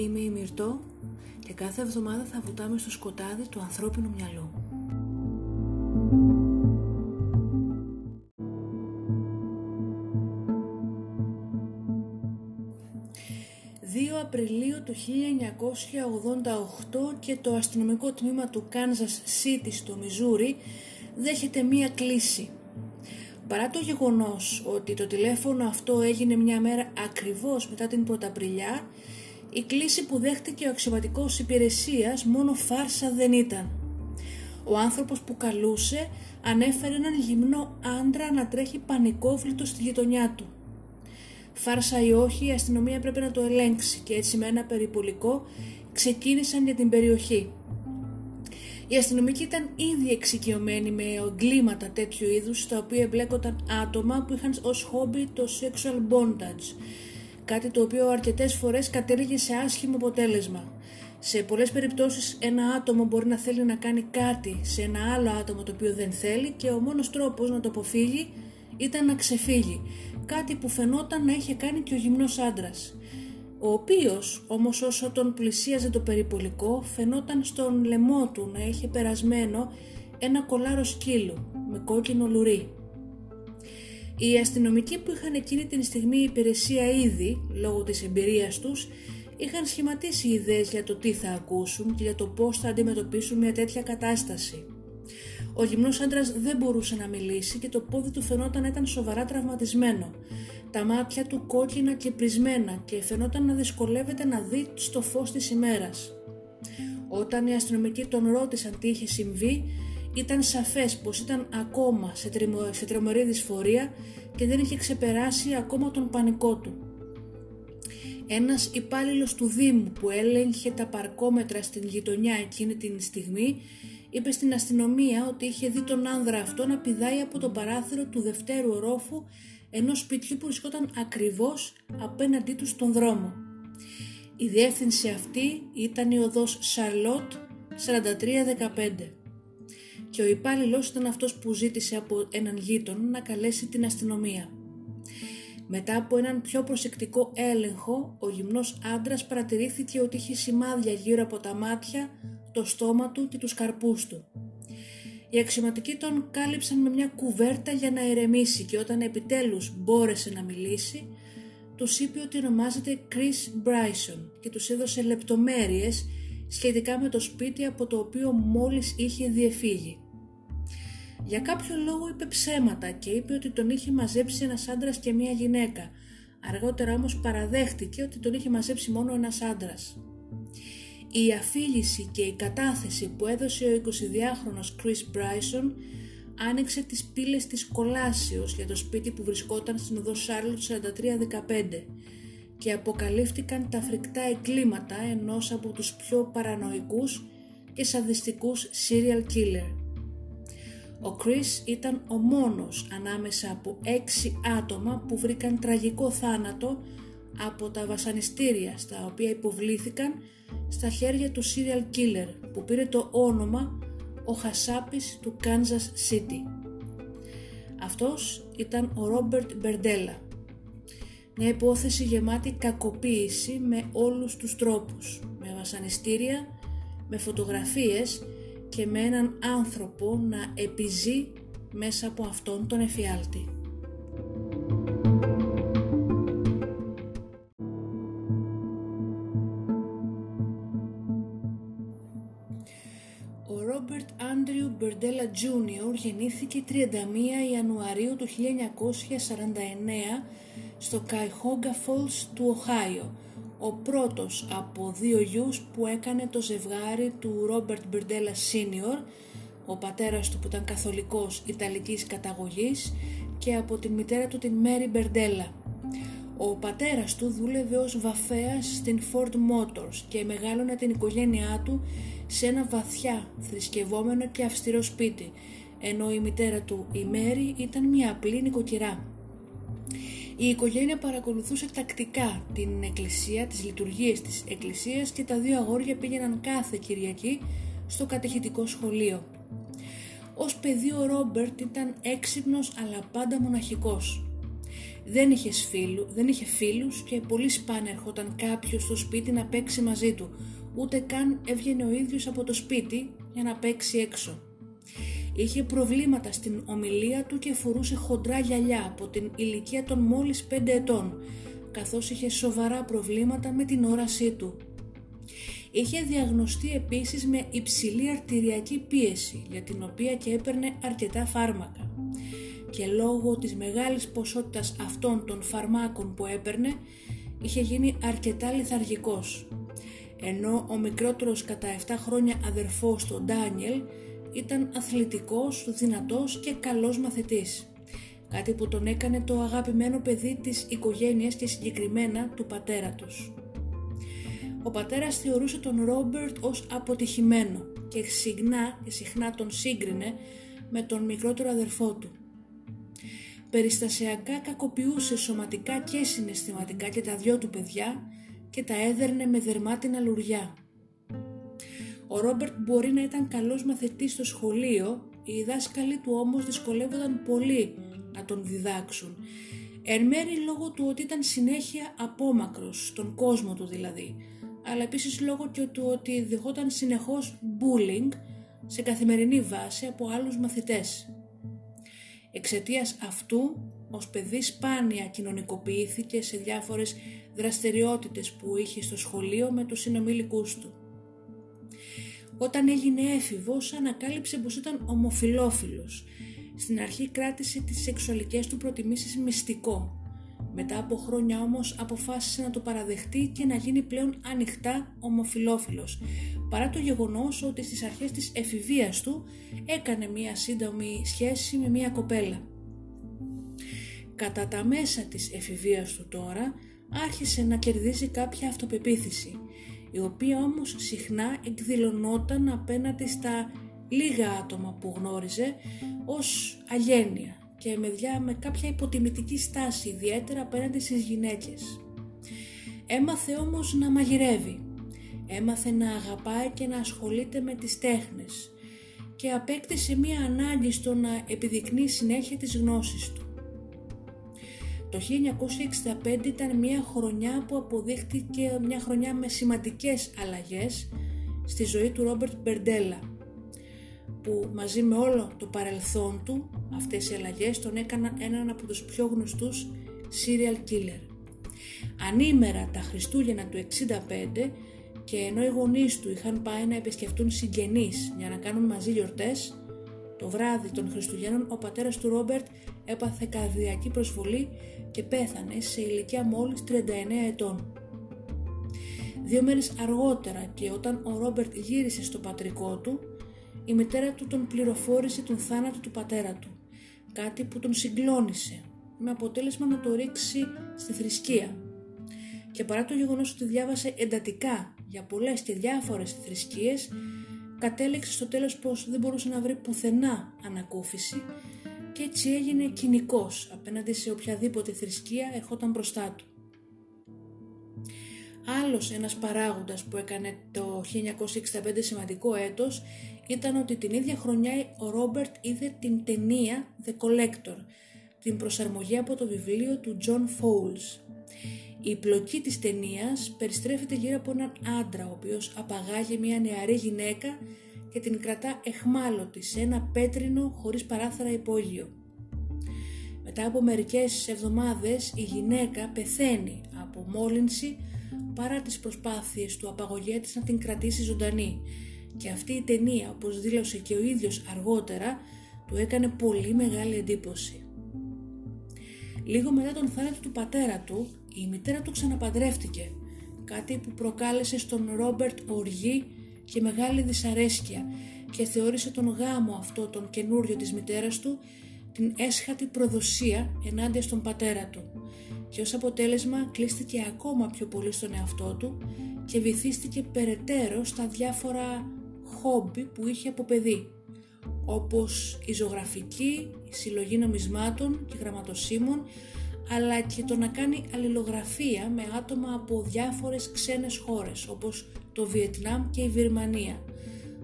Είμαι η Μυρτώ και κάθε εβδομάδα θα βουτάμε στο σκοτάδι του ανθρώπινου μυαλού. 2 Απριλίου του 1988 και το αστυνομικό τμήμα του Kansas City στο Μιζούρι δέχεται μία κλίση. Παρά το γεγονός ότι το τηλέφωνο αυτό έγινε μια μέρα ακριβώς μετά την Πρωταπριλιά, η κλίση που δέχτηκε ο αξιωματικός υπηρεσίας μόνο φάρσα δεν ήταν. Ο άνθρωπος που καλούσε ανέφερε έναν γυμνό άντρα να τρέχει πανικόβλητο στη γειτονιά του. Φάρσα ή όχι, η αστυνομία πρέπει να το ελέγξει και έτσι με ένα περιπολικό ξεκίνησαν για την περιοχή. Οι αστυνομικοί ήταν ήδη εξοικειωμένοι με εγκλήματα τέτοιου είδους στα οποία εμπλέκονταν άτομα που είχαν ως χόμπι το sexual bondage κάτι το οποίο αρκετές φορές κατέληγε σε άσχημο αποτέλεσμα. Σε πολλές περιπτώσεις ένα άτομο μπορεί να θέλει να κάνει κάτι σε ένα άλλο άτομο το οποίο δεν θέλει και ο μόνος τρόπος να το αποφύγει ήταν να ξεφύγει, κάτι που φαινόταν να είχε κάνει και ο γυμνός άντρας. ο οποίος όμως όσο τον πλησίαζε το περιπολικό φαινόταν στον λαιμό του να είχε περασμένο ένα κολάρο σκύλου με κόκκινο λουρί. Οι αστυνομικοί που είχαν εκείνη την στιγμή υπηρεσία ήδη, λόγω της εμπειρίας τους, είχαν σχηματίσει ιδέες για το τι θα ακούσουν και για το πώς θα αντιμετωπίσουν μια τέτοια κατάσταση. Ο γυμνός άντρας δεν μπορούσε να μιλήσει και το πόδι του φαινόταν να ήταν σοβαρά τραυματισμένο. Τα μάτια του κόκκινα και πρισμένα και φαινόταν να δυσκολεύεται να δει στο φως της ημέρας. Όταν οι αστυνομικοί τον ρώτησαν τι είχε συμβεί, ήταν σαφές πως ήταν ακόμα σε, τριμω, σε τρομερή δυσφορία και δεν είχε ξεπεράσει ακόμα τον πανικό του. Ένας υπάλληλος του Δήμου που έλεγχε τα παρκόμετρα στην γειτονιά εκείνη την στιγμή είπε στην αστυνομία ότι είχε δει τον άνδρα αυτό να πηδάει από το παράθυρο του δευτέρου ορόφου ενός σπιτιού που βρισκόταν ακριβώς απέναντί του στον δρόμο. Η διεύθυνση αυτή ήταν η οδός Σαρλότ 4315 και ο υπάλληλος ήταν αυτός που ζήτησε από έναν γείτονο να καλέσει την αστυνομία. Μετά από έναν πιο προσεκτικό έλεγχο, ο γυμνός άντρας παρατηρήθηκε ότι είχε σημάδια γύρω από τα μάτια, το στόμα του και τους καρπούς του. Οι αξιωματικοί τον κάλυψαν με μια κουβέρτα για να ηρεμήσει και όταν επιτέλους μπόρεσε να μιλήσει, τους είπε ότι ονομάζεται Chris Bryson και τους έδωσε λεπτομέρειες σχετικά με το σπίτι από το οποίο μόλις είχε διεφύγει. Για κάποιο λόγο είπε ψέματα και είπε ότι τον είχε μαζέψει ένας άντρας και μία γυναίκα. Αργότερα όμως παραδέχτηκε ότι τον είχε μαζέψει μόνο ένας άντρας. Η αφήληση και η κατάθεση που έδωσε ο 22χρονος Chris Bryson άνοιξε τις πύλες της κολάσεως για το σπίτι που βρισκόταν στην οδό Σάρλοτ 4315 και αποκαλύφθηκαν τα φρικτά εγκλήματα ενός από τους πιο παρανοϊκούς και σαδιστικούς serial killer. Ο Chris ήταν ο μόνος ανάμεσα από έξι άτομα που βρήκαν τραγικό θάνατο από τα βασανιστήρια στα οποία υποβλήθηκαν στα χέρια του serial killer που πήρε το όνομα ο Χασάπης του Kansas City. Αυτός ήταν ο Ρόμπερτ Μπερντέλα. Μια υπόθεση γεμάτη κακοποίηση με όλους τους τρόπους, με βασανιστήρια, με φωτογραφίες και με έναν άνθρωπο να επιζεί μέσα από αυτόν τον εφιάλτη. Ο Ρόμπερτ Άντριου Μπερντέλα Τζούνιορ γεννήθηκε 31 Ιανουαρίου του 1949 στο Καϊχόγκα Falls του Οχάιο ο πρώτος από δύο γιους που έκανε το ζευγάρι του Ρόμπερτ Μπερντέλα Σίνιορ, ο πατέρας του που ήταν καθολικός Ιταλικής καταγωγής και από τη μητέρα του την Μέρι Μπερντέλα. Ο πατέρας του δούλευε ως βαφέας στην Ford Motors και μεγάλωνε την οικογένειά του σε ένα βαθιά θρησκευόμενο και αυστηρό σπίτι, ενώ η μητέρα του η Μέρη ήταν μια απλή νοικοκυρά. Η οικογένεια παρακολουθούσε τακτικά την εκκλησία, τις λειτουργίες της εκκλησίας και τα δύο αγόρια πήγαιναν κάθε Κυριακή στο κατεχητικό σχολείο. Ως παιδί ο Ρόμπερτ ήταν έξυπνος αλλά πάντα μοναχικός. Δεν είχε, φίλου, δεν είχε φίλους και πολύ σπάνια ερχόταν κάποιος στο σπίτι να παίξει μαζί του, ούτε καν έβγαινε ο ίδιος από το σπίτι για να παίξει έξω. Είχε προβλήματα στην ομιλία του και φορούσε χοντρά γυαλιά από την ηλικία των μόλις 5 ετών, καθώς είχε σοβαρά προβλήματα με την όρασή του. Είχε διαγνωστεί επίσης με υψηλή αρτηριακή πίεση, για την οποία και έπαιρνε αρκετά φάρμακα. Και λόγω της μεγάλης ποσότητας αυτών των φαρμάκων που έπαιρνε, είχε γίνει αρκετά λιθαργικός. Ενώ ο μικρότερος κατά 7 χρόνια αδερφός του Ντάνιελ ήταν αθλητικός, δυνατός και καλός μαθητής. Κάτι που τον έκανε το αγαπημένο παιδί της οικογένειας και συγκεκριμένα του πατέρα τους. Ο πατέρας θεωρούσε τον Ρόμπερτ ως αποτυχημένο και συχνά, και συχνά τον σύγκρινε με τον μικρότερο αδερφό του. Περιστασιακά κακοποιούσε σωματικά και συναισθηματικά και τα δυο του παιδιά και τα έδερνε με δερμάτινα λουριά. Ο Ρόμπερτ μπορεί να ήταν καλός μαθητής στο σχολείο, οι δάσκαλοι του όμως δυσκολεύονταν πολύ να τον διδάξουν. Εν μέρει λόγω του ότι ήταν συνέχεια απόμακρος, στον κόσμο του δηλαδή, αλλά επίσης λόγω και του ότι δεχόταν συνεχώς bullying σε καθημερινή βάση από άλλους μαθητές. Εξαιτίας αυτού, ως παιδί σπάνια κοινωνικοποιήθηκε σε διάφορες δραστηριότητες που είχε στο σχολείο με τους συνομιλικούς του. Όταν έγινε έφηβος ανακάλυψε πως ήταν ομοφιλόφιλος. Στην αρχή κράτησε τις σεξουαλικές του προτιμήσεις μυστικό. Μετά από χρόνια όμως αποφάσισε να το παραδεχτεί και να γίνει πλέον ανοιχτά ομοφιλόφιλος, παρά το γεγονός ότι στις αρχές της εφηβείας του έκανε μία σύντομη σχέση με μία κοπέλα. Κατά τα μέσα της εφηβείας του τώρα άρχισε να κερδίζει κάποια αυτοπεποίθηση η οποία όμως συχνά εκδηλωνόταν απέναντι στα λίγα άτομα που γνώριζε ως αγένεια και με, διά, με κάποια υποτιμητική στάση ιδιαίτερα απέναντι στις γυναίκες. Έμαθε όμως να μαγειρεύει, έμαθε να αγαπάει και να ασχολείται με τις τέχνες και απέκτησε μία ανάγκη στο να επιδεικνύει συνέχεια τις γνώσεις του. Το 1965 ήταν μια χρονιά που αποδείχτηκε μια χρονιά με σημαντικές αλλαγές στη ζωή του Ρόμπερτ Μπερντέλα που μαζί με όλο το παρελθόν του αυτές οι αλλαγές τον έκαναν έναν από τους πιο γνωστούς serial killer. Ανήμερα τα Χριστούγεννα του 65 και ενώ οι γονείς του είχαν πάει να επισκεφτούν συγγενείς για να κάνουν μαζί γιορτές το βράδυ των Χριστουγέννων ο πατέρας του Ρόμπερτ έπαθε καρδιακή προσβολή και πέθανε σε ηλικία μόλις 39 ετών. Δύο μέρες αργότερα και όταν ο Ρόμπερτ γύρισε στο πατρικό του, η μητέρα του τον πληροφόρησε τον θάνατο του πατέρα του, κάτι που τον συγκλώνησε, με αποτέλεσμα να το ρίξει στη θρησκεία. Και παρά το γεγονός ότι διάβασε εντατικά για πολλές και διάφορες θρησκείες, κατέληξε στο τέλος πως δεν μπορούσε να βρει πουθενά ανακούφιση και έτσι έγινε κοινικός απέναντι σε οποιαδήποτε θρησκεία ερχόταν μπροστά του. Άλλος ένας παράγοντας που έκανε το 1965 σημαντικό έτος ήταν ότι την ίδια χρονιά ο Ρόμπερτ είδε την ταινία The Collector, την προσαρμογή από το βιβλίο του John Fowles. Η πλοκή της ταινίας περιστρέφεται γύρω από έναν άντρα ο οποίος απαγάγει μια νεαρή γυναίκα και την κρατά εχμάλωτη σε ένα πέτρινο χωρίς παράθυρα υπόγειο. Μετά από μερικές εβδομάδες η γυναίκα πεθαίνει από μόλυνση παρά τις προσπάθειες του απαγωγέτης να την κρατήσει ζωντανή και αυτή η ταινία όπως δήλωσε και ο ίδιος αργότερα του έκανε πολύ μεγάλη εντύπωση. Λίγο μετά τον θάνατο του πατέρα του η μητέρα του ξαναπαντρεύτηκε κάτι που προκάλεσε στον Ρόμπερτ οργή και μεγάλη δυσαρέσκεια και θεώρησε τον γάμο αυτό τον καινούριο της μητέρας του την έσχατη προδοσία ενάντια στον πατέρα του και ως αποτέλεσμα κλείστηκε ακόμα πιο πολύ στον εαυτό του και βυθίστηκε περαιτέρω στα διάφορα χόμπι που είχε από παιδί όπως η ζωγραφική, η συλλογή νομισμάτων και γραμματοσύμων αλλά και το να κάνει αλληλογραφία με άτομα από διάφορες ξένες χώρες όπως το Βιετνάμ και η Βιρμανία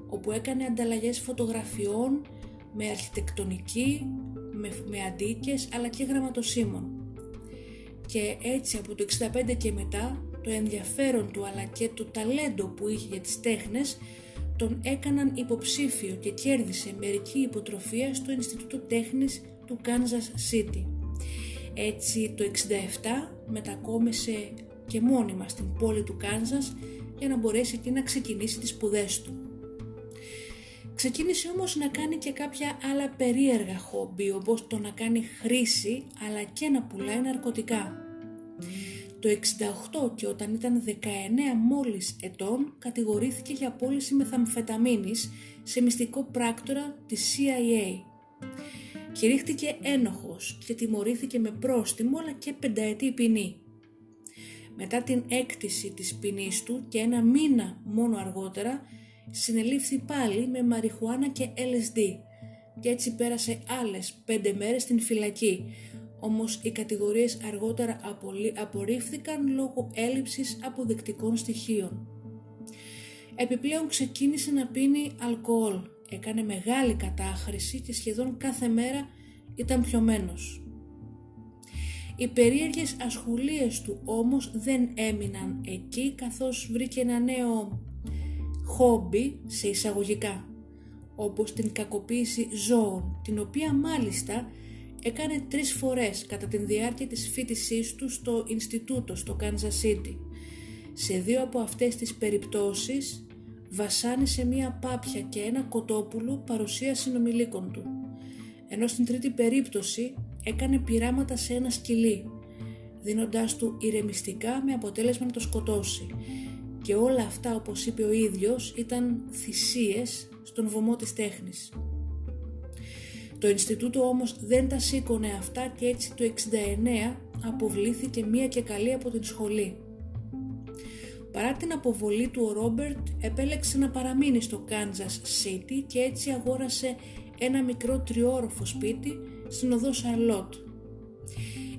όπου έκανε ανταλλαγές φωτογραφιών με αρχιτεκτονική, με, με αντίκες αλλά και γραμματοσύμων. Και έτσι από το 65 και μετά το ενδιαφέρον του αλλά και το ταλέντο που είχε για τις τέχνες τον έκαναν υποψήφιο και κέρδισε μερική υποτροφία στο Ινστιτούτο Τέχνης του Kansas City. Έτσι το 67 μετακόμισε και μόνιμα στην πόλη του Κάνζας για να μπορέσει εκεί να ξεκινήσει τις σπουδές του. Ξεκίνησε όμως να κάνει και κάποια άλλα περίεργα χόμπι όπως το να κάνει χρήση αλλά και να πουλάει ναρκωτικά. Το 68 και όταν ήταν 19 μόλις ετών κατηγορήθηκε για πώληση μεθαμφεταμίνης σε μυστικό πράκτορα της CIA. Κηρύχθηκε ένοχος και τιμωρήθηκε με πρόστιμο αλλά και πενταετή ποινή. Μετά την έκτηση της ποινής του και ένα μήνα μόνο αργότερα συνελήφθη πάλι με μαριχουάνα και LSD και έτσι πέρασε άλλες πέντε μέρες στην φυλακή όμως οι κατηγορίες αργότερα απορρίφθηκαν λόγω έλλειψης αποδεκτικών στοιχείων. Επιπλέον ξεκίνησε να πίνει αλκοόλ, έκανε μεγάλη κατάχρηση και σχεδόν κάθε μέρα ήταν πιωμένος. Οι περίεργες ασχολίες του όμως δεν έμειναν εκεί καθώς βρήκε ένα νέο χόμπι σε εισαγωγικά όπως την κακοποίηση ζώων την οποία μάλιστα έκανε τρεις φορές κατά την διάρκεια της φίτησής του στο Ινστιτούτο στο Kansas City. Σε δύο από αυτές τις περιπτώσεις βασάνισε μία πάπια και ένα κοτόπουλο παρουσία συνομιλίκων του. Ενώ στην τρίτη περίπτωση έκανε πειράματα σε ένα σκυλί, δίνοντάς του ηρεμιστικά με αποτέλεσμα να το σκοτώσει. Και όλα αυτά όπως είπε ο ίδιος ήταν θυσίες στον βωμό της τέχνης. Το Ινστιτούτο όμως δεν τα σήκωνε αυτά και έτσι το 69 αποβλήθηκε μία και καλή από την σχολή. Παρά την αποβολή του ο Ρόμπερτ επέλεξε να παραμείνει στο Kansas City και έτσι αγόρασε ένα μικρό τριόροφο σπίτι στην οδό Σαρλότ.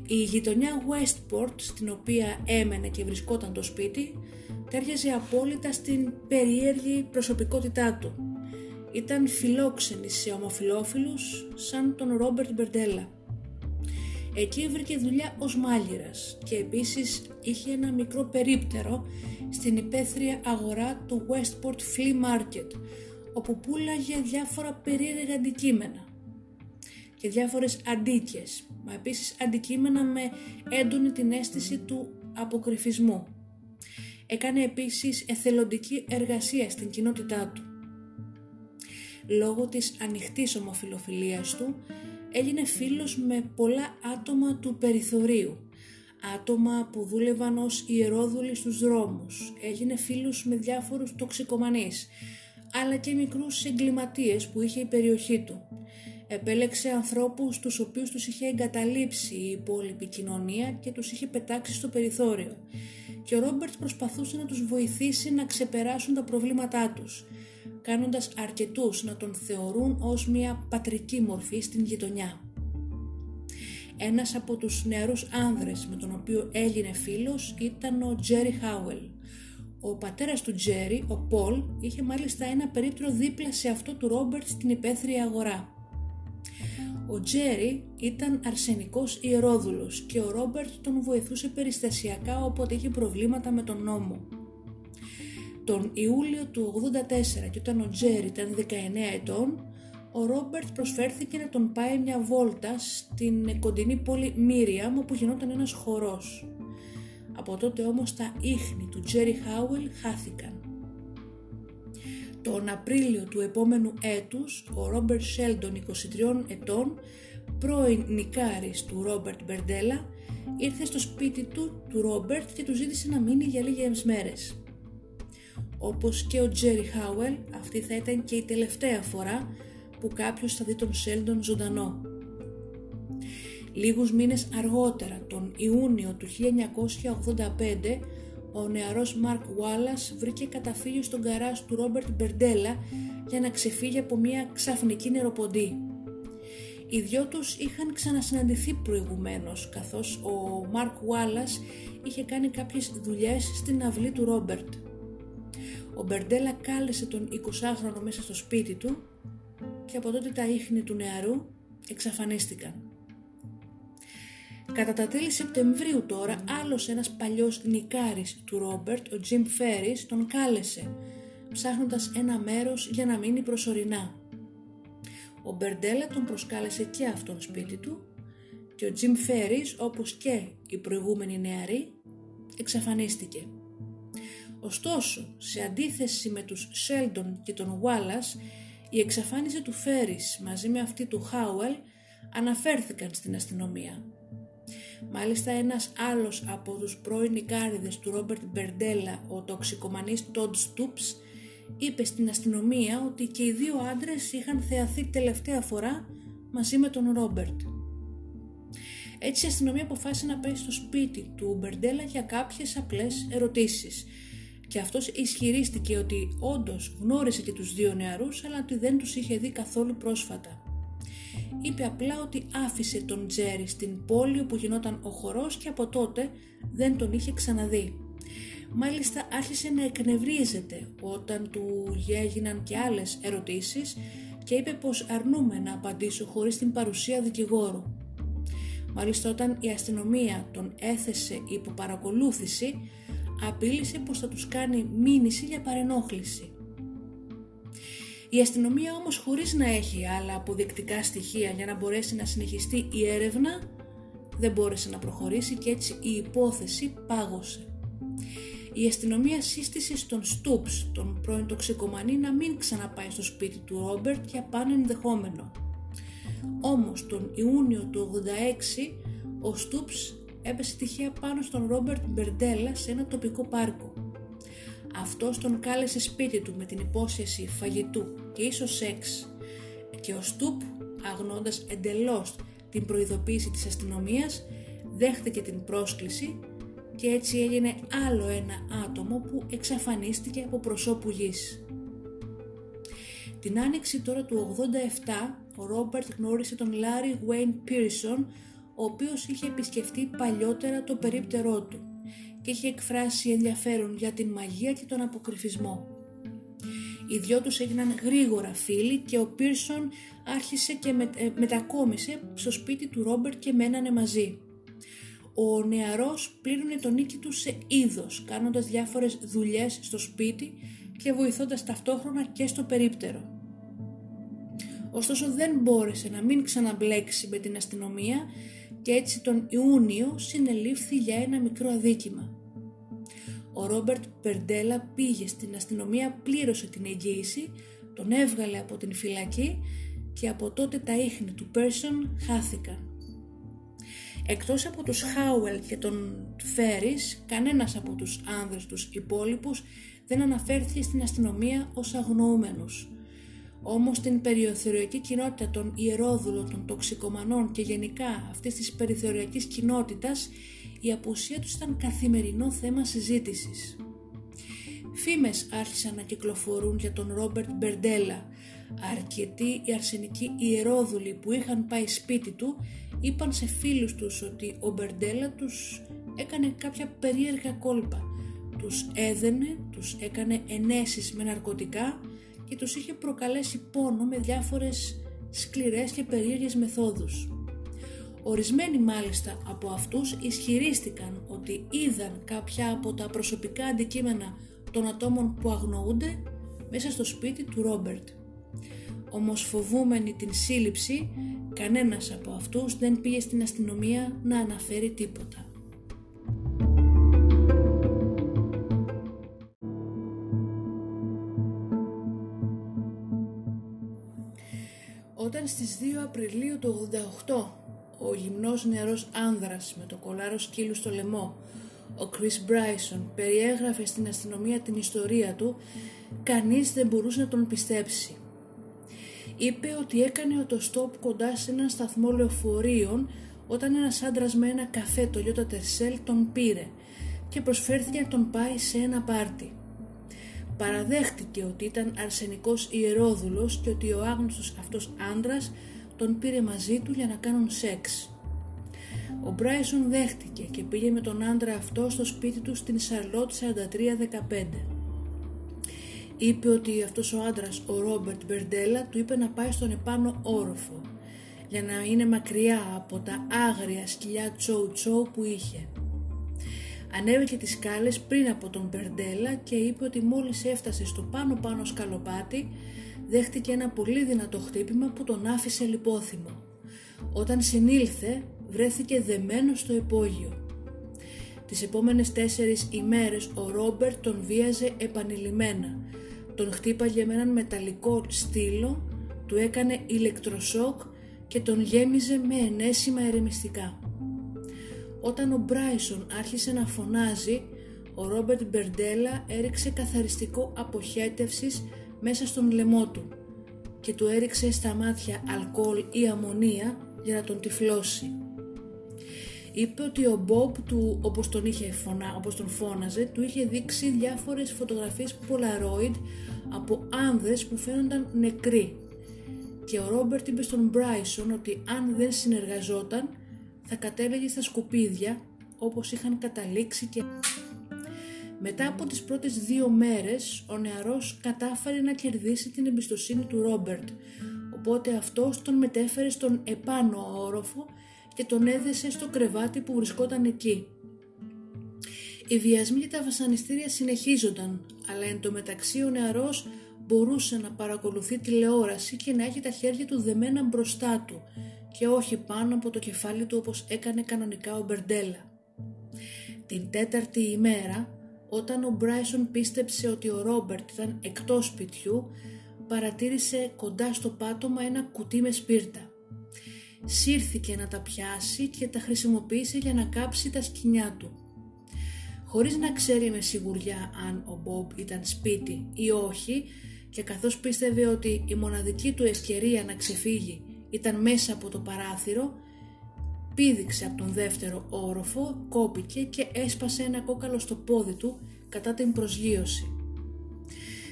Η γειτονιά Westport στην οποία έμενε και βρισκόταν το σπίτι τέριαζε απόλυτα στην περίεργη προσωπικότητά του ήταν φιλόξενη σε ομοφιλόφιλους σαν τον Ρόμπερτ Μπερντέλα. Εκεί βρήκε δουλειά ως μάγειρας και επίσης είχε ένα μικρό περίπτερο στην υπαίθρια αγορά του Westport Flea Market όπου πουλάγε διάφορα περίεργα αντικείμενα και διάφορες αντίκες, μα επίσης αντικείμενα με έντονη την αίσθηση του αποκρυφισμού. Έκανε επίσης εθελοντική εργασία στην κοινότητά του. Λόγω της ανοιχτής ομοφιλοφιλίας του έγινε φίλος με πολλά άτομα του περιθωρίου. Άτομα που δούλευαν ως ιερόδουλοι στους δρόμους. Έγινε φίλος με διάφορους τοξικομανείς αλλά και μικρούς εγκληματίες που είχε η περιοχή του επέλεξε ανθρώπους τους οποίους τους είχε εγκαταλείψει η υπόλοιπη κοινωνία και τους είχε πετάξει στο περιθώριο και ο Ρόμπερτ προσπαθούσε να τους βοηθήσει να ξεπεράσουν τα προβλήματά τους κάνοντας αρκετούς να τον θεωρούν ως μια πατρική μορφή στην γειτονιά. Ένας από τους νεαρούς άνδρες με τον οποίο έγινε φίλος ήταν ο Τζέρι Χάουελ. Ο πατέρας του Τζέρι, ο Πολ, είχε μάλιστα ένα περίπτωρο δίπλα σε αυτό του Ρόμπερτ στην υπαίθρια αγορά. Ο Τζέρι ήταν αρσενικός ιερόδουλος και ο Ρόμπερτ τον βοηθούσε περιστασιακά όποτε είχε προβλήματα με τον νόμο. Τον Ιούλιο του 84 και όταν ο Τζέρι ήταν 19 ετών, ο Ρόμπερτ προσφέρθηκε να τον πάει μια βόλτα στην κοντινή πόλη Μίριαμ όπου γινόταν ένας χορός. Από τότε όμως τα ίχνη του Τζέρι Χάουελ χάθηκαν. Τον Απρίλιο του επόμενου έτους, ο Ρόμπερτ Σέλντον 23 ετών, πρώην νικάρης του Ρόμπερτ Μπερντέλα, ήρθε στο σπίτι του, του Ρόμπερτ και του ζήτησε να μείνει για λίγες μέρες. Όπως και ο Τζέρι Χάουελ, αυτή θα ήταν και η τελευταία φορά που κάποιος θα δει τον Σέλντον ζωντανό. Λίγους μήνες αργότερα, τον Ιούνιο του 1985, ο νεαρός Μαρκ Wallace βρήκε καταφύγιο στον καράζ του Ρόμπερτ Μπερντέλα για να ξεφύγει από μια ξαφνική νεροποντή. Οι δυο τους είχαν ξανασυναντηθεί προηγουμένως, καθώς ο Μαρκ Wallace είχε κάνει κάποιες δουλειές στην αυλή του Ρόμπερτ. Ο Μπερντέλα κάλεσε τον 20χρονο μέσα στο σπίτι του και από τότε τα ίχνη του νεαρού εξαφανίστηκαν. Κατά τα τέλη Σεπτεμβρίου τώρα, άλλος ένας παλιός νικάρης του Ρόμπερτ, ο Τζιμ Φέρις, τον κάλεσε, ψάχνοντας ένα μέρος για να μείνει προσωρινά. Ο Μπερντέλα τον προσκάλεσε και αυτόν σπίτι του και ο Τζιμ Φέρις, όπως και οι προηγούμενοι νεαροί, εξαφανίστηκε. Ωστόσο, σε αντίθεση με τους Σέλντον και τον Wallace, η εξαφάνιση του Φέρις μαζί με αυτή του Χάουελ αναφέρθηκαν στην αστυνομία. Μάλιστα ένας άλλος από τους πρώην οικάριδες του Ρόμπερτ Μπερντέλα, ο τοξικομανής Τόντ Στούπς, είπε στην αστυνομία ότι και οι δύο άντρες είχαν θεαθεί τελευταία φορά μαζί με τον Ρόμπερτ. Έτσι η αστυνομία αποφάσισε να πάει στο σπίτι του Μπερντέλα για κάποιες απλές ερωτήσεις και αυτός ισχυρίστηκε ότι όντως γνώρισε και τους δύο νεαρούς αλλά ότι δεν τους είχε δει καθόλου πρόσφατα. Είπε απλά ότι άφησε τον Τζέρι στην πόλη όπου γινόταν ο χορός και από τότε δεν τον είχε ξαναδεί. Μάλιστα άρχισε να εκνευρίζεται όταν του έγιναν και άλλες ερωτήσεις και είπε πως αρνούμε να απαντήσω χωρίς την παρουσία δικηγόρου. Μάλιστα όταν η αστυνομία τον έθεσε υπό παρακολούθηση απείλησε πως θα τους κάνει μήνυση για παρενόχληση. Η αστυνομία όμως χωρίς να έχει άλλα αποδεικτικά στοιχεία για να μπορέσει να συνεχιστεί η έρευνα δεν μπόρεσε να προχωρήσει και έτσι η υπόθεση πάγωσε. Η αστυνομία σύστησε στον Στούπς, τον πρώην τοξικομανή, να μην ξαναπάει στο σπίτι του Ρόμπερτ για πάνω ενδεχόμενο. Όμως τον Ιούνιο του 86 ο Στούπς έπεσε τυχαία πάνω στον Ρόμπερτ Μπερντέλα σε ένα τοπικό πάρκο. Αυτός τον κάλεσε σπίτι του με την υπόσχεση φαγητού και ίσως σεξ και ο Στούπ, αγνώντας εντελώς την προειδοποίηση της αστυνομίας, δέχτηκε την πρόσκληση και έτσι έγινε άλλο ένα άτομο που εξαφανίστηκε από προσώπου γης. Την άνοιξη τώρα του 87, ο Ρόμπερτ γνώρισε τον Λάρι Βέιν Πίρσον, ο οποίος είχε επισκεφτεί παλιότερα το περίπτερό του και είχε εκφράσει ενδιαφέρον για την μαγεία και τον αποκρυφισμό. Οι δυο τους έγιναν γρήγορα φίλοι και ο Πίρσον άρχισε και με, ε, μετακόμισε στο σπίτι του Ρόμπερτ και μένανε μαζί. Ο νεαρός πλήρωνε τον νίκη του σε είδος, κάνοντας διάφορες δουλειές στο σπίτι και βοηθώντας ταυτόχρονα και στο περίπτερο. Ωστόσο δεν μπόρεσε να μην ξαναμπλέξει με την αστυνομία και έτσι τον Ιούνιο συνελήφθη για ένα μικρό αδίκημα. Ο Ρόμπερτ Περντέλα πήγε στην αστυνομία, πλήρωσε την εγγύηση, τον έβγαλε από την φυλακή και από τότε τα ίχνη του Πέρσον χάθηκαν. Εκτός από τους Χάουελ και τον Φέρις, κανένας από τους άνδρες τους υπόλοιπους δεν αναφέρθηκε στην αστυνομία ως αγνοούμενους. Όμως την περιοθεωριακή κοινότητα των ιερόδουλων, των τοξικομανών και γενικά αυτής της περιθωριακής κοινότητας η απουσία τους ήταν καθημερινό θέμα συζήτησης. Φήμες άρχισαν να κυκλοφορούν για τον Ρόμπερτ Μπερντέλα. Αρκετοί οι αρσενικοί ιερόδουλοι που είχαν πάει σπίτι του είπαν σε φίλους τους ότι ο Μπερντέλα τους έκανε κάποια περίεργα κόλπα. Τους έδαινε, τους έκανε ενέσεις με ναρκωτικά και τους είχε προκαλέσει πόνο με διάφορες σκληρές και περίεργες μεθόδους. Ορισμένοι μάλιστα από αυτούς ισχυρίστηκαν ότι είδαν κάποια από τα προσωπικά αντικείμενα των ατόμων που αγνοούνται μέσα στο σπίτι του Ρόμπερτ. Όμως φοβούμενοι την σύλληψη, κανένας από αυτούς δεν πήγε στην αστυνομία να αναφέρει τίποτα. Όταν στις 2 Απριλίου του 88 ο γυμνός νεαρός άνδρας με το κολάρο σκύλου στο λαιμό, ο Chris Bryson, περιέγραφε στην αστυνομία την ιστορία του, κανείς δεν μπορούσε να τον πιστέψει. Είπε ότι έκανε οτοστόπ κοντά σε έναν σταθμό λεωφορείων όταν ένας άντρας με ένα καφέ Τογιότα Τερσέλ τον πήρε και προσφέρθηκε να τον πάει σε ένα πάρτι. Παραδέχτηκε ότι ήταν αρσενικός ιερόδουλος και ότι ο άγνωστος αυτός άντρας τον πήρε μαζί του για να κάνουν σεξ. Ο Μπράισον δέχτηκε και πήγε με τον άντρα αυτό στο σπίτι του στην Σαρλότ 4315. Είπε ότι αυτός ο άντρας, ο Ρόμπερτ Μπερντέλα, του είπε να πάει στον επάνω όροφο για να είναι μακριά από τα άγρια σκυλιά τσόου τσόου που είχε. Ανέβηκε τις σκάλες πριν από τον Μπερντέλα και είπε ότι μόλις έφτασε στο πάνω πάνω σκαλοπάτι δέχτηκε ένα πολύ δυνατό χτύπημα που τον άφησε λιπόθυμο. Όταν συνήλθε βρέθηκε δεμένο στο υπόγειο. Τις επόμενες τέσσερις ημέρες ο Ρόμπερτ τον βίαζε επανειλημμένα. Τον χτύπαγε με έναν μεταλλικό στήλο, του έκανε ηλεκτροσόκ και τον γέμιζε με ενέσιμα ερεμιστικά. Όταν ο Μπράισον άρχισε να φωνάζει, ο Ρόμπερτ Μπερντέλα έριξε καθαριστικό αποχέτευσης μέσα στον λαιμό του και του έριξε στα μάτια αλκοόλ ή αμμονία για να τον τυφλώσει. Είπε ότι ο Μπομπ του, όπως τον, είχε φωνα, όπως τον φώναζε, του είχε δείξει διάφορες φωτογραφίες Polaroid από άνδρες που φαίνονταν νεκροί. Και ο Ρόμπερτ είπε στον Μπράισον ότι αν δεν συνεργαζόταν θα κατέλεγε στα σκουπίδια όπως είχαν καταλήξει και... Μετά από τις πρώτες δύο μέρες, ο νεαρός κατάφερε να κερδίσει την εμπιστοσύνη του Ρόμπερτ, οπότε αυτός τον μετέφερε στον επάνω όροφο και τον έδεσε στο κρεβάτι που βρισκόταν εκεί. Οι βιασμοί και τα βασανιστήρια συνεχίζονταν, αλλά εν τω μεταξύ ο νεαρός μπορούσε να παρακολουθεί τηλεόραση και να έχει τα χέρια του δεμένα μπροστά του και όχι πάνω από το κεφάλι του όπως έκανε κανονικά ο Μπερντέλα. Την τέταρτη ημέρα, όταν ο Μπράισον πίστεψε ότι ο Ρόμπερτ ήταν εκτός σπιτιού, παρατήρησε κοντά στο πάτωμα ένα κουτί με σπίρτα. Σύρθηκε να τα πιάσει και τα χρησιμοποίησε για να κάψει τα σκοινιά του. Χωρίς να ξέρει με σιγουριά αν ο Μπομπ ήταν σπίτι ή όχι και καθώς πίστευε ότι η μοναδική του ευκαιρία να ξεφύγει ήταν μέσα από το παράθυρο, πήδηξε από τον δεύτερο όροφο, κόπηκε και έσπασε ένα κόκαλο στο πόδι του κατά την προσγείωση.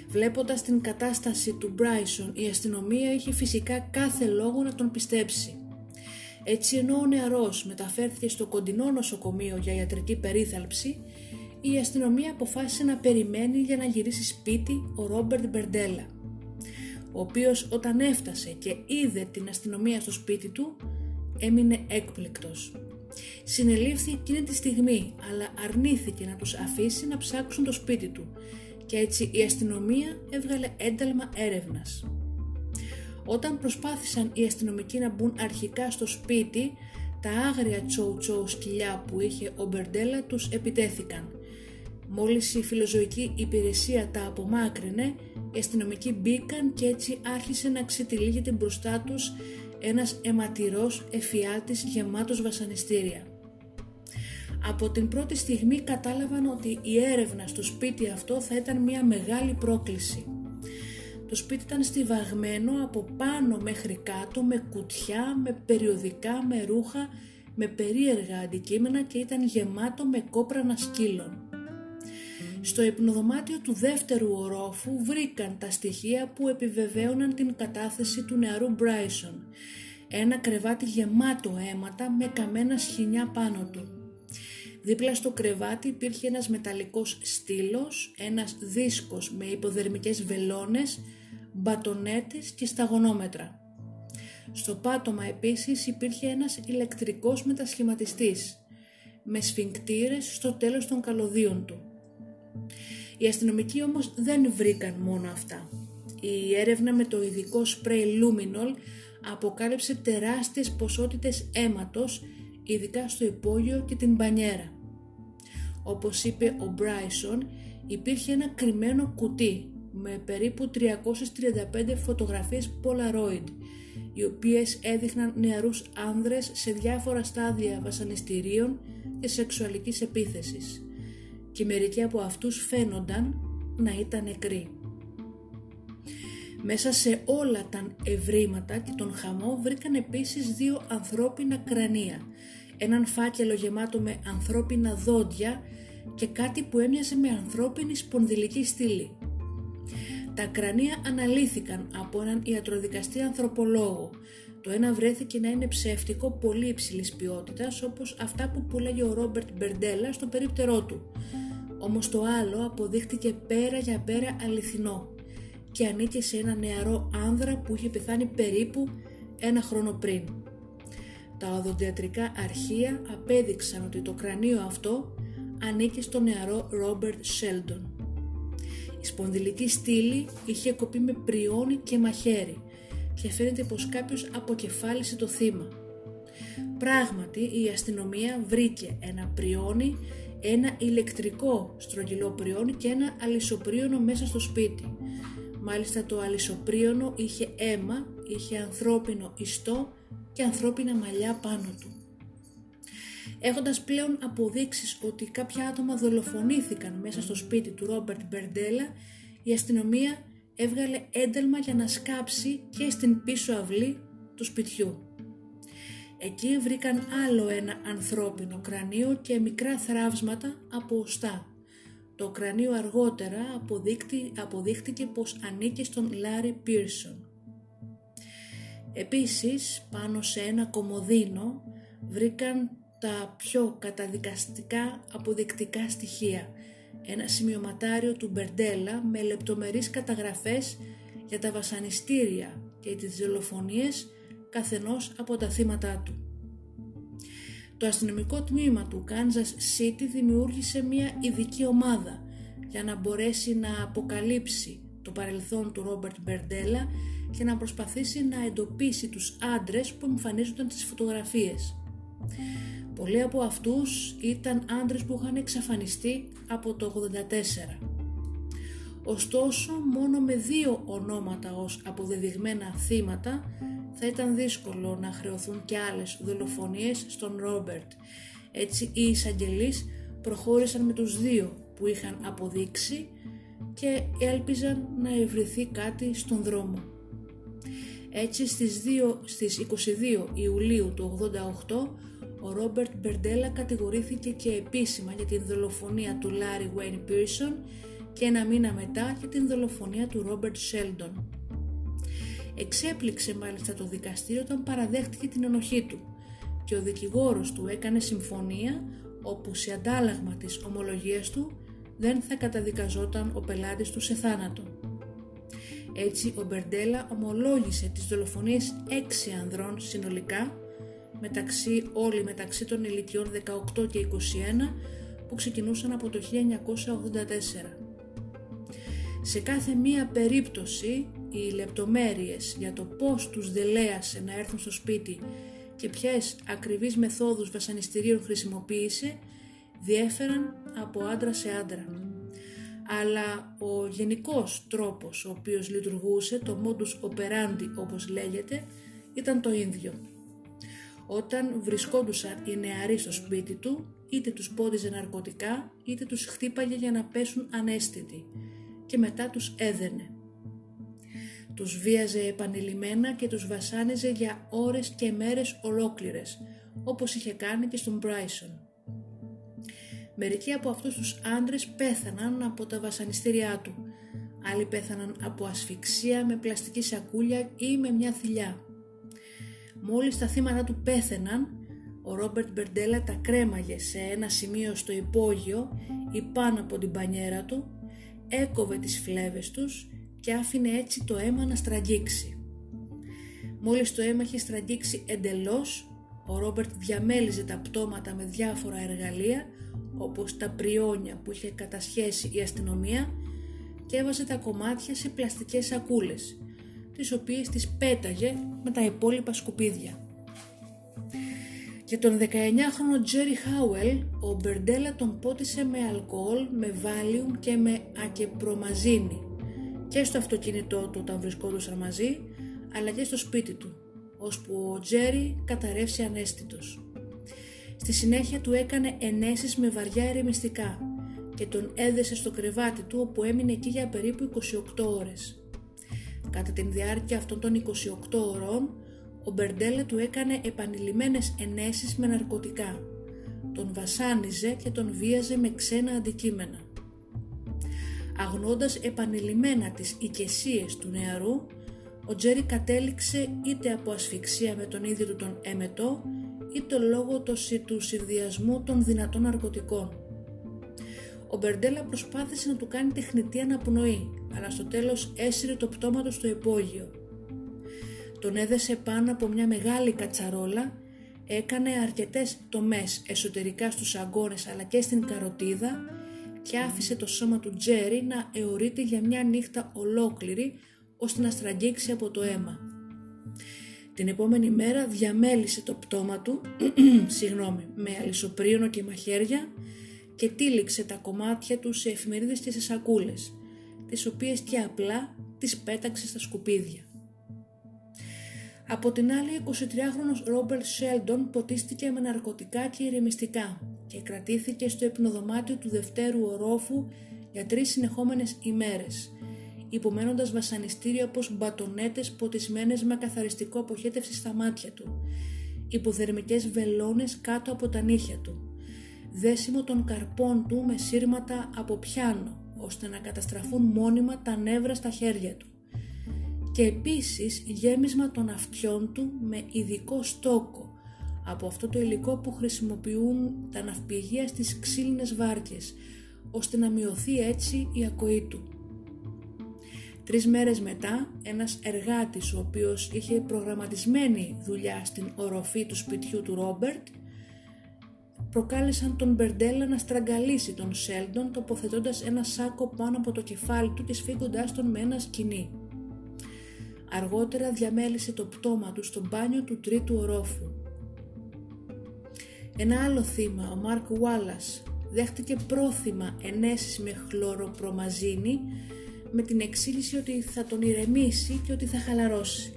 Βλέποντας την κατάσταση του Μπράισον, η αστυνομία είχε φυσικά κάθε λόγο να τον πιστέψει. Έτσι ενώ ο νεαρός μεταφέρθηκε στο κοντινό νοσοκομείο για ιατρική περίθαλψη, η αστυνομία αποφάσισε να περιμένει για να γυρίσει σπίτι ο Ρόμπερτ Μπερντέλα ο οποίος όταν έφτασε και είδε την αστυνομία στο σπίτι του, έμεινε έκπληκτος. Συνελήφθη εκείνη τη στιγμή, αλλά αρνήθηκε να τους αφήσει να ψάξουν το σπίτι του και έτσι η αστυνομία έβγαλε ένταλμα έρευνας. Όταν προσπάθησαν οι αστυνομικοί να μπουν αρχικά στο σπίτι, τα άγρια τσόου τσόου σκυλιά που είχε ο Μπερντέλα τους επιτέθηκαν. Μόλις η φιλοζωική υπηρεσία τα απομάκρυνε, οι αστυνομικοί μπήκαν και έτσι άρχισε να ξετυλίγεται μπροστά τους ένας αιματηρός εφιάλτης γεμάτος βασανιστήρια. Από την πρώτη στιγμή κατάλαβαν ότι η έρευνα στο σπίτι αυτό θα ήταν μια μεγάλη πρόκληση. Το σπίτι ήταν στιβαγμένο από πάνω μέχρι κάτω με κουτιά, με περιοδικά, με ρούχα, με περίεργα αντικείμενα και ήταν γεμάτο με κόπρανα σκύλων. Στο υπνοδωμάτιο του δεύτερου ορόφου βρήκαν τα στοιχεία που επιβεβαίωναν την κατάθεση του νεαρού Μπράισον. Ένα κρεβάτι γεμάτο αίματα με καμένα σχοινιά πάνω του. Δίπλα στο κρεβάτι υπήρχε ένας μεταλλικός στήλος, ένας δίσκος με υποδερμικές βελόνες, μπατονέτες και σταγονόμετρα. Στο πάτωμα επίσης υπήρχε ένας ηλεκτρικός μετασχηματιστής, με σφιγκτήρες στο τέλος των καλωδίων του. Οι αστυνομικοί όμως δεν βρήκαν μόνο αυτά. Η έρευνα με το ειδικό σπρέι Luminol αποκάλυψε τεράστιες ποσότητες αίματος, ειδικά στο υπόγειο και την μπανιέρα. Όπως είπε ο Μπράισον, υπήρχε ένα κρυμμένο κουτί με περίπου 335 φωτογραφίες Polaroid, οι οποίες έδειχναν νεαρούς άνδρες σε διάφορα στάδια βασανιστήριων και σεξουαλικής επίθεσης και μερικοί από αυτούς φαίνονταν να ήταν νεκροί. Μέσα σε όλα τα ευρήματα και τον χαμό βρήκαν επίσης δύο ανθρώπινα κρανία, έναν φάκελο γεμάτο με ανθρώπινα δόντια και κάτι που έμοιαζε με ανθρώπινη σπονδυλική στήλη. Τα κρανία αναλύθηκαν από έναν ιατροδικαστή ανθρωπολόγο. Το ένα βρέθηκε να είναι ψεύτικο πολύ υψηλής ποιότητας, όπως αυτά που πουλάγε ο Ρόμπερτ Μπερντέλα στο περίπτερό του. Όμως το άλλο αποδείχτηκε πέρα για πέρα αληθινό και ανήκε σε ένα νεαρό άνδρα που είχε πεθάνει περίπου ένα χρόνο πριν. Τα οδοντιατρικά αρχεία απέδειξαν ότι το κρανίο αυτό ανήκε στο νεαρό Ρόμπερτ Σέλντον. Η σπονδυλική στήλη είχε κοπεί με πριόνι και μαχαίρι και φαίνεται πως κάποιος αποκεφάλισε το θύμα. Πράγματι η αστυνομία βρήκε ένα πριόνι, ένα ηλεκτρικό στρογγυλό πριόνι και ένα αλυσοπρίωνο μέσα στο σπίτι. Μάλιστα το αλυσοπρίωνο είχε αίμα, είχε ανθρώπινο ιστό και ανθρώπινα μαλλιά πάνω του. Έχοντας πλέον αποδείξεις ότι κάποια άτομα δολοφονήθηκαν μέσα στο σπίτι του Ρόμπερτ Μπερντέλα, η αστυνομία έβγαλε ένταλμα για να σκάψει και στην πίσω αυλή του σπιτιού. Εκεί βρήκαν άλλο ένα ανθρώπινο κρανίο και μικρά θράψματα από οστά. Το κρανίο αργότερα αποδείχτηκε πως ανήκε στον Λάρι Πίρσον. Επίσης, πάνω σε ένα κομοδίνο βρήκαν τα πιο καταδικαστικά αποδεικτικά στοιχεία. Ένα σημειωματάριο του Μπερντέλα με λεπτομερείς καταγραφές για τα βασανιστήρια και τις δολοφονίες καθενός από τα θύματα του. Το αστυνομικό τμήμα του Kansas City δημιούργησε μια ειδική ομάδα για να μπορέσει να αποκαλύψει το παρελθόν του Ρόμπερτ Μπερντέλα και να προσπαθήσει να εντοπίσει τους άντρες που εμφανίζονταν στις φωτογραφίες. Πολλοί από αυτούς ήταν άντρες που είχαν εξαφανιστεί από το 84. Ωστόσο, μόνο με δύο ονόματα ως αποδεδειγμένα θύματα θα ήταν δύσκολο να χρεωθούν και άλλες δολοφονίες στον Ρόμπερτ. Έτσι οι εισαγγελείς προχώρησαν με τους δύο που είχαν αποδείξει και έλπιζαν να ευρυθεί κάτι στον δρόμο. Έτσι στις, 2, στις 22 Ιουλίου του 88 ο Ρόμπερτ Μπερντέλα κατηγορήθηκε και επίσημα για την δολοφονία του Λάρι Βέιν Πίρσον και ένα μήνα μετά για την δολοφονία του Ρόμπερτ Σέλντον. Εξέπληξε μάλιστα το δικαστήριο όταν παραδέχτηκε την ενοχή του και ο δικηγόρος του έκανε συμφωνία όπου σε αντάλλαγμα της ομολογίας του δεν θα καταδικαζόταν ο πελάτης του σε θάνατο. Έτσι ο Μπερντέλα ομολόγησε τις δολοφονίες έξι ανδρών συνολικά μεταξύ, όλοι μεταξύ των ηλικιών 18 και 21 που ξεκινούσαν από το 1984. Σε κάθε μία περίπτωση οι λεπτομέρειες για το πώς τους δελέασε να έρθουν στο σπίτι και ποιες ακριβείς μεθόδους βασανιστήριων χρησιμοποίησε διέφεραν από άντρα σε άντρα. Αλλά ο γενικός τρόπος ο οποίος λειτουργούσε, το modus operandi όπως λέγεται, ήταν το ίδιο. Όταν βρισκόντουσαν οι νεαροί στο σπίτι του, είτε τους πόδιζε ναρκωτικά, είτε τους χτύπαγε για να πέσουν ανέστητοι και μετά τους έδαινε. Τους βίαζε επανειλημμένα και τους βασάνιζε για ώρες και μέρες ολόκληρες, όπως είχε κάνει και στον Μπράισον. Μερικοί από αυτούς τους άντρες πέθαναν από τα βασανιστήριά του, άλλοι πέθαναν από ασφυξία με πλαστική σακούλια ή με μια θηλιά. Μόλις τα θύματα του πέθαιναν, ο Ρόμπερτ Μπερντέλα τα κρέμαγε σε ένα σημείο στο υπόγειο ή πάνω από την πανιέρα του, έκοβε τις φλέβες τους και άφηνε έτσι το αίμα να στραγγίξει. Μόλις το αίμα είχε στραγγίξει εντελώς, ο Ρόμπερτ διαμέλιζε τα πτώματα με διάφορα εργαλεία όπως τα πριόνια που είχε κατασχέσει η αστυνομία και έβαζε τα κομμάτια σε πλαστικές σακούλες τις οποίες τις πέταγε με τα υπόλοιπα σκουπίδια. Για τον 19χρονο Τζέρι Χάουελ, ο Μπερντέλα τον πότισε με αλκοόλ, με βάλιουμ και με ακεπρομαζίνη και στο αυτοκίνητό του όταν βρισκόντουσαν μαζί, αλλά και στο σπίτι του, ώσπου ο Τζέρι καταρρεύσει ανέστητος. Στη συνέχεια του έκανε ενέσεις με βαριά ερεμιστικά και τον έδεσε στο κρεβάτι του όπου έμεινε εκεί για περίπου 28 ώρες. Κατά την διάρκεια αυτών των 28 ωρών, ο Μπερντέλα του έκανε επανειλημμένες ενέσεις με ναρκωτικά. Τον βασάνιζε και τον βίαζε με ξένα αντικείμενα. Αγνώντας επανειλημμένα τις οικεσίες του νεαρού, ο Τζέρι κατέληξε είτε από ασφυξία με τον ίδιο του τον έμετο, είτε λόγω του συνδυασμού των δυνατών ναρκωτικών. Ο Μπερντέλα προσπάθησε να του κάνει τεχνητή αναπνοή, αλλά στο τέλος έσυρε το πτώμα του στο υπόγειο. Τον έδεσε πάνω από μια μεγάλη κατσαρόλα, έκανε αρκετές τομές εσωτερικά στους αγκώνες αλλά και στην καροτίδα και άφησε το σώμα του Τζέρι να αιωρείται για μια νύχτα ολόκληρη ώστε να στραγγίξει από το αίμα. Την επόμενη μέρα διαμέλισε το πτώμα του συγγνώμη, με αλυσοπρίωνο και μαχαίρια και τύλιξε τα κομμάτια του σε εφημερίδες και σε σακούλες, τις οποίες και απλά τις πέταξε στα σκουπίδια. Από την άλλη, 23χρονος Ρόμπερτ Σέλντον ποτίστηκε με ναρκωτικά και ηρεμιστικά και κρατήθηκε στο υπνοδωμάτιο του δευτέρου ορόφου για τρεις συνεχόμενες ημέρες, υπομένοντας βασανιστήρια όπως μπατονέτες ποτισμένες με καθαριστικό αποχέτευση στα μάτια του, υποθερμικές βελόνες κάτω από τα νύχια του, δέσιμο των καρπών του με σύρματα από πιάνο, ώστε να καταστραφούν μόνιμα τα νεύρα στα χέρια του και επίσης γέμισμα των αυτιών του με ειδικό στόκο από αυτό το υλικό που χρησιμοποιούν τα ναυπηγεία στις ξύλινες βάρκες ώστε να μειωθεί έτσι η ακοή του. Τρεις μέρες μετά, ένας εργάτης ο οποίος είχε προγραμματισμένη δουλειά στην οροφή του σπιτιού του Ρόμπερτ προκάλεσαν τον Μπερντέλα να στραγγαλίσει τον Σέλντον τοποθετώντας ένα σάκο πάνω από το κεφάλι του και σφίγγοντάς τον με ένα σκηνή. Αργότερα διαμέλισε το πτώμα του στο μπάνιο του τρίτου ορόφου. Ένα άλλο θύμα, ο Μάρκ Ουάλλας, δέχτηκε πρόθυμα ενέσεις με χλωροπρομαζίνη με την εξήγηση ότι θα τον ηρεμήσει και ότι θα χαλαρώσει.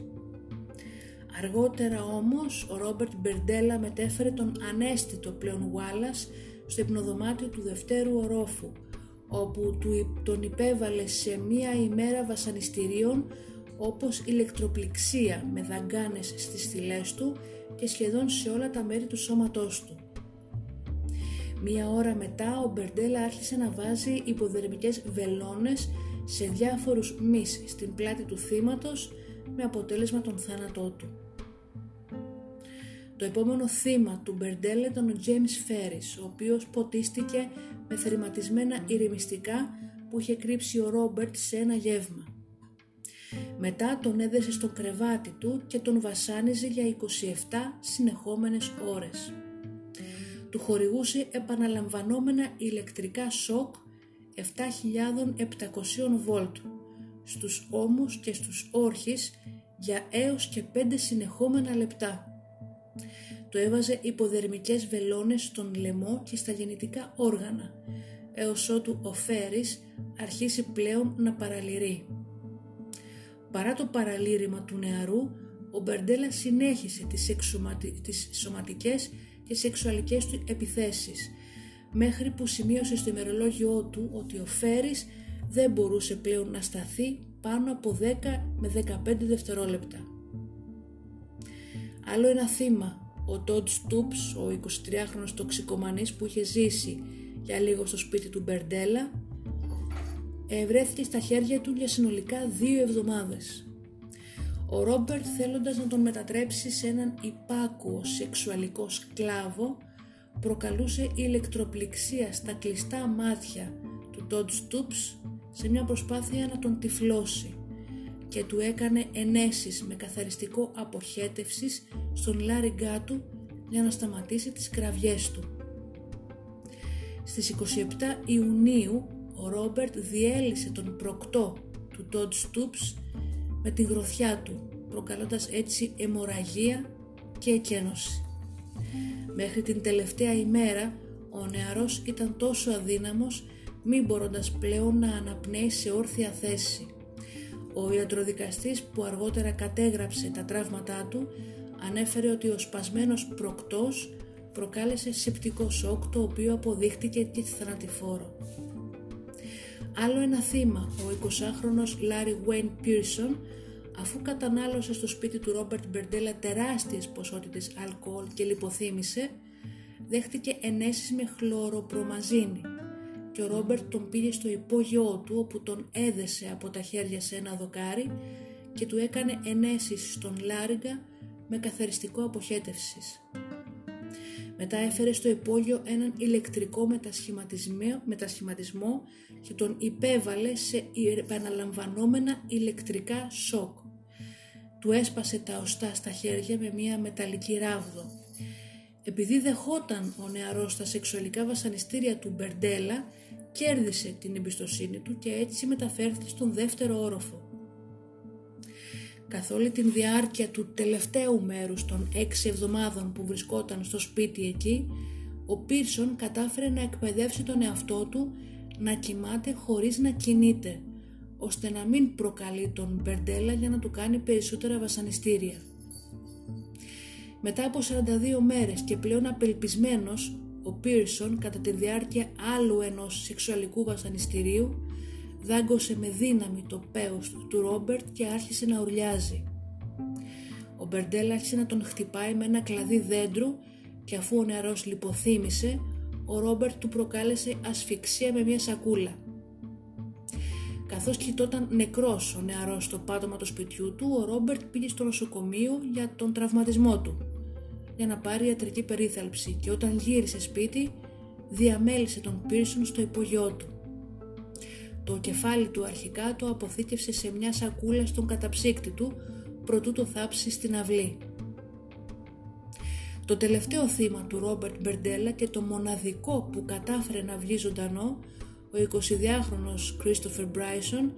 Αργότερα όμως ο Ρόμπερτ Μπερντέλα μετέφερε τον ανέστητο πλέον Ουάλλας στο υπνοδωμάτιο του δευτέρου ορόφου όπου του τον υπέβαλε σε μία ημέρα βασανιστήριων όπως ηλεκτροπληξία με δαγκάνες στις θυλές του και σχεδόν σε όλα τα μέρη του σώματός του. Μία ώρα μετά ο Μπερντέλα άρχισε να βάζει υποδερμικές βελόνες σε διάφορους μυς στην πλάτη του θύματος με αποτέλεσμα τον θάνατό του. Το επόμενο θύμα του Μπερντέλα ήταν ο James Ferris, ο οποίος ποτίστηκε με θερματισμένα ηρεμιστικά που είχε κρύψει ο Ρόμπερτ σε ένα γεύμα. Μετά τον έδεσε στο κρεβάτι του και τον βασάνιζε για 27 συνεχόμενες ώρες. Του χορηγούσε επαναλαμβανόμενα ηλεκτρικά σοκ 7.700 βολτ στους ώμους και στους όρχες για έως και 5 συνεχόμενα λεπτά. Το έβαζε υποδερμικές βελόνες στον λαιμό και στα γεννητικά όργανα, έως ότου ο Φέρης αρχίσει πλέον να παραλυρεί. Παρά το παραλήρημα του νεαρού, ο Μπερντέλα συνέχισε τις, εξωματι... τις σωματικές και σεξουαλικές του επιθέσεις, μέχρι που σημείωσε στο ημερολόγιό του ότι ο Φέρης δεν μπορούσε πλέον να σταθεί πάνω από 10 με 15 δευτερόλεπτα. Άλλο ένα θύμα, ο Τόντ Στούπς, ο 23χρονος τοξικομανής που είχε ζήσει για λίγο στο σπίτι του Μπερντέλα, βρέθηκε στα χέρια του για συνολικά δύο εβδομάδες. Ο Ρόμπερτ θέλοντας να τον μετατρέψει σε έναν υπάκουο σεξουαλικό σκλάβο προκαλούσε ηλεκτροπληξία στα κλειστά μάτια του Τόντ Στούπς σε μια προσπάθεια να τον τυφλώσει και του έκανε ενέσεις με καθαριστικό αποχέτευσης στον λάριγκά του για να σταματήσει τις κραυγές του. Στις 27 Ιουνίου ο Ρόμπερτ διέλυσε τον προκτό του Τόντ Στούπς με την γροθιά του, προκαλώντας έτσι αιμορραγία και εκένωση. Μέχρι την τελευταία ημέρα ο νεαρός ήταν τόσο αδύναμος μη μπορώντας πλέον να αναπνέει σε όρθια θέση. Ο ιατροδικαστής που αργότερα κατέγραψε τα τραύματά του ανέφερε ότι ο σπασμένος προκτός προκάλεσε σεπτικό σοκ το οποίο αποδείχτηκε και θανατηφόρο. Άλλο ένα θύμα, ο 20χρονος Λάρι Wayne Pearson, αφού κατανάλωσε στο σπίτι του Ρόμπερτ Μπερντέλα τεράστιες ποσότητες αλκοόλ και λιποθύμησε, δέχτηκε ενέσεις με χλωροπρομαζίνη και ο Ρόμπερτ τον πήγε στο υπόγειό του όπου τον έδεσε από τα χέρια σε ένα δοκάρι και του έκανε ενέσεις στον Λάριγκα με καθαριστικό αποχέτευσης. Μετά έφερε στο υπόγειο έναν ηλεκτρικό μετασχηματισμό και τον υπέβαλε σε επαναλαμβανόμενα ηλεκτρικά σοκ. Του έσπασε τα οστά στα χέρια με μια μεταλλική ράβδο. Επειδή δεχόταν ο νεαρός τα σεξουαλικά βασανιστήρια του Μπερντέλα, κέρδισε την εμπιστοσύνη του και έτσι μεταφέρθηκε στον δεύτερο όροφο. Καθ' όλη την διάρκεια του τελευταίου μέρους των έξι εβδομάδων που βρισκόταν στο σπίτι εκεί, ο Πίρσον κατάφερε να εκπαιδεύσει τον εαυτό του να κοιμάται χωρίς να κινείται, ώστε να μην προκαλεί τον Μπερντέλα για να του κάνει περισσότερα βασανιστήρια. Μετά από 42 μέρες και πλέον απελπισμένος, ο Πίρσον κατά τη διάρκεια άλλου ενός σεξουαλικού βασανιστηρίου δάγκωσε με δύναμη το πέος του Ρόμπερτ και άρχισε να ουρλιάζει. Ο Μπερντέλ άρχισε να τον χτυπάει με ένα κλαδί δέντρου και αφού ο νεαρός λιποθύμησε, ο Ρόμπερτ του προκάλεσε ασφυξία με μια σακούλα. Καθώς κοιτόταν νεκρός ο νεαρός στο πάτωμα του σπιτιού του, ο Ρόμπερτ πήγε στο νοσοκομείο για τον τραυματισμό του, για να πάρει ιατρική περίθαλψη και όταν γύρισε σπίτι, διαμέλισε τον Πίρσον στο υπογειό του. Το κεφάλι του αρχικά το αποθήκευσε σε μια σακούλα στον καταψύκτη του προτού το θάψει στην αυλή. Το τελευταίο θύμα του Ρόμπερτ Μπερντέλα και το μοναδικό που κατάφερε να βγει ζωντανό, ο 22χρονος Christopher Bryson,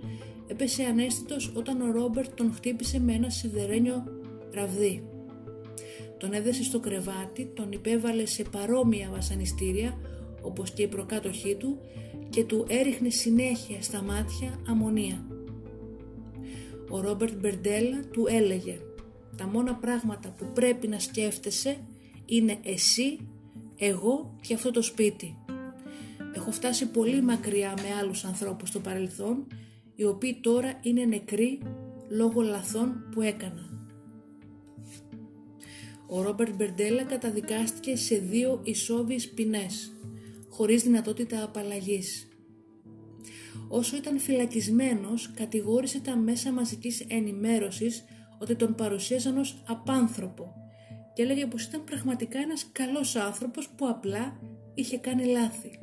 έπεσε ανέστητος όταν ο Ρόμπερτ τον χτύπησε με ένα σιδερένιο ραβδί. Τον έδεσε στο κρεβάτι, τον υπέβαλε σε παρόμοια βασανιστήρια όπως και η προκάτοχή του και του έριχνε συνέχεια στα μάτια αμμονία. Ο Ρόμπερτ Μπερντέλα του έλεγε «Τα μόνα πράγματα που πρέπει να σκέφτεσαι είναι εσύ, εγώ και αυτό το σπίτι. Έχω φτάσει πολύ μακριά με άλλους ανθρώπους στο παρελθόν, οι οποίοι τώρα είναι νεκροί λόγω λαθών που έκανα. Ο Ρόμπερτ Μπερντέλα καταδικάστηκε σε δύο ισόβιες ποινές, χωρίς δυνατότητα απαλλαγής. Όσο ήταν φυλακισμένος, κατηγόρησε τα μέσα μαζικής ενημέρωσης ότι τον παρουσίαζαν ως απάνθρωπο και έλεγε πως ήταν πραγματικά ένας καλός άνθρωπος που απλά είχε κάνει λάθη.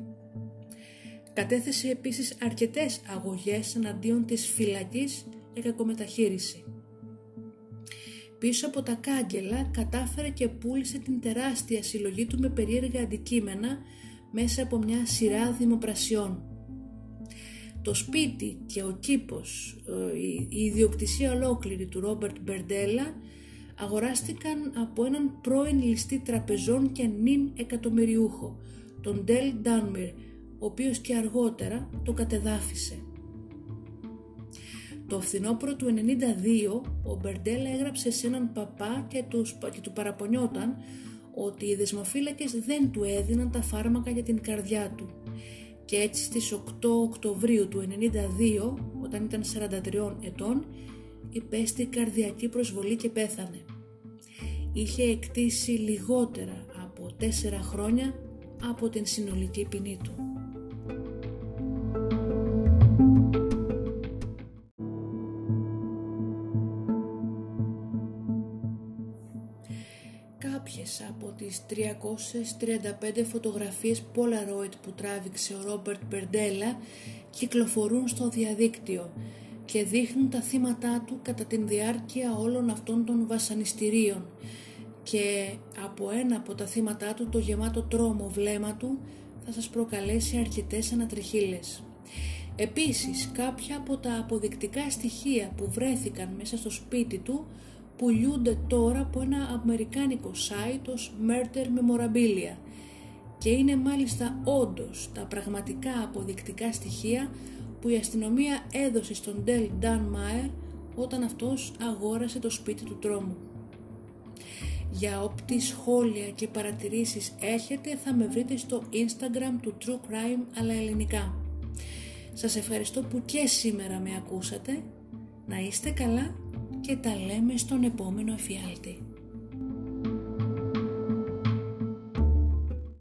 Κατέθεσε επίσης αρκετές αγωγές εναντίον της φυλακής για κακομεταχείριση. Πίσω από τα κάγκελα κατάφερε και πούλησε την τεράστια συλλογή του με περίεργα αντικείμενα μέσα από μια σειρά δημοπρασιών. Το σπίτι και ο κήπος, ε, η ιδιοκτησία ολόκληρη του Ρόμπερτ Μπερντέλα αγοράστηκαν από έναν πρώην ληστή τραπεζών και νυν εκατομμυριούχο, τον Ντέλ Ντάνμιρ, ο οποίος και αργότερα το κατεδάφισε. Το φθινόπωρο του 92 ο Μπερντέλα έγραψε σε έναν παπά και, και του παραπονιόταν ότι οι δεσμοφύλακες δεν του έδιναν τα φάρμακα για την καρδιά του και έτσι στις 8 Οκτωβρίου του 92 όταν ήταν 43 ετών υπέστη καρδιακή προσβολή και πέθανε. Είχε εκτίσει λιγότερα από 4 χρόνια από την συνολική ποινή του. 335 φωτογραφίες Polaroid που τράβηξε ο Ρόμπερτ Μπερντέλα κυκλοφορούν στο διαδίκτυο και δείχνουν τα θύματα του κατά την διάρκεια όλων αυτών των βασανιστήριων και από ένα από τα θύματα του το γεμάτο τρόμο βλέμμα του θα σας προκαλέσει αρκετές ανατριχίλες. Επίσης κάποια από τα αποδεικτικά στοιχεία που βρέθηκαν μέσα στο σπίτι του πουλιούνται τώρα από ένα αμερικάνικο site ως Murder Memorabilia και είναι μάλιστα όντως τα πραγματικά αποδεικτικά στοιχεία που η αστυνομία έδωσε στον Del Dan Meyer όταν αυτός αγόρασε το σπίτι του τρόμου. Για όποιες σχόλια και παρατηρήσεις έχετε θα με βρείτε στο Instagram του True Crime αλλά ελληνικά. Σας ευχαριστώ που και σήμερα με ακούσατε. Να είστε καλά και τα λέμε στον επόμενο εφιάλτη.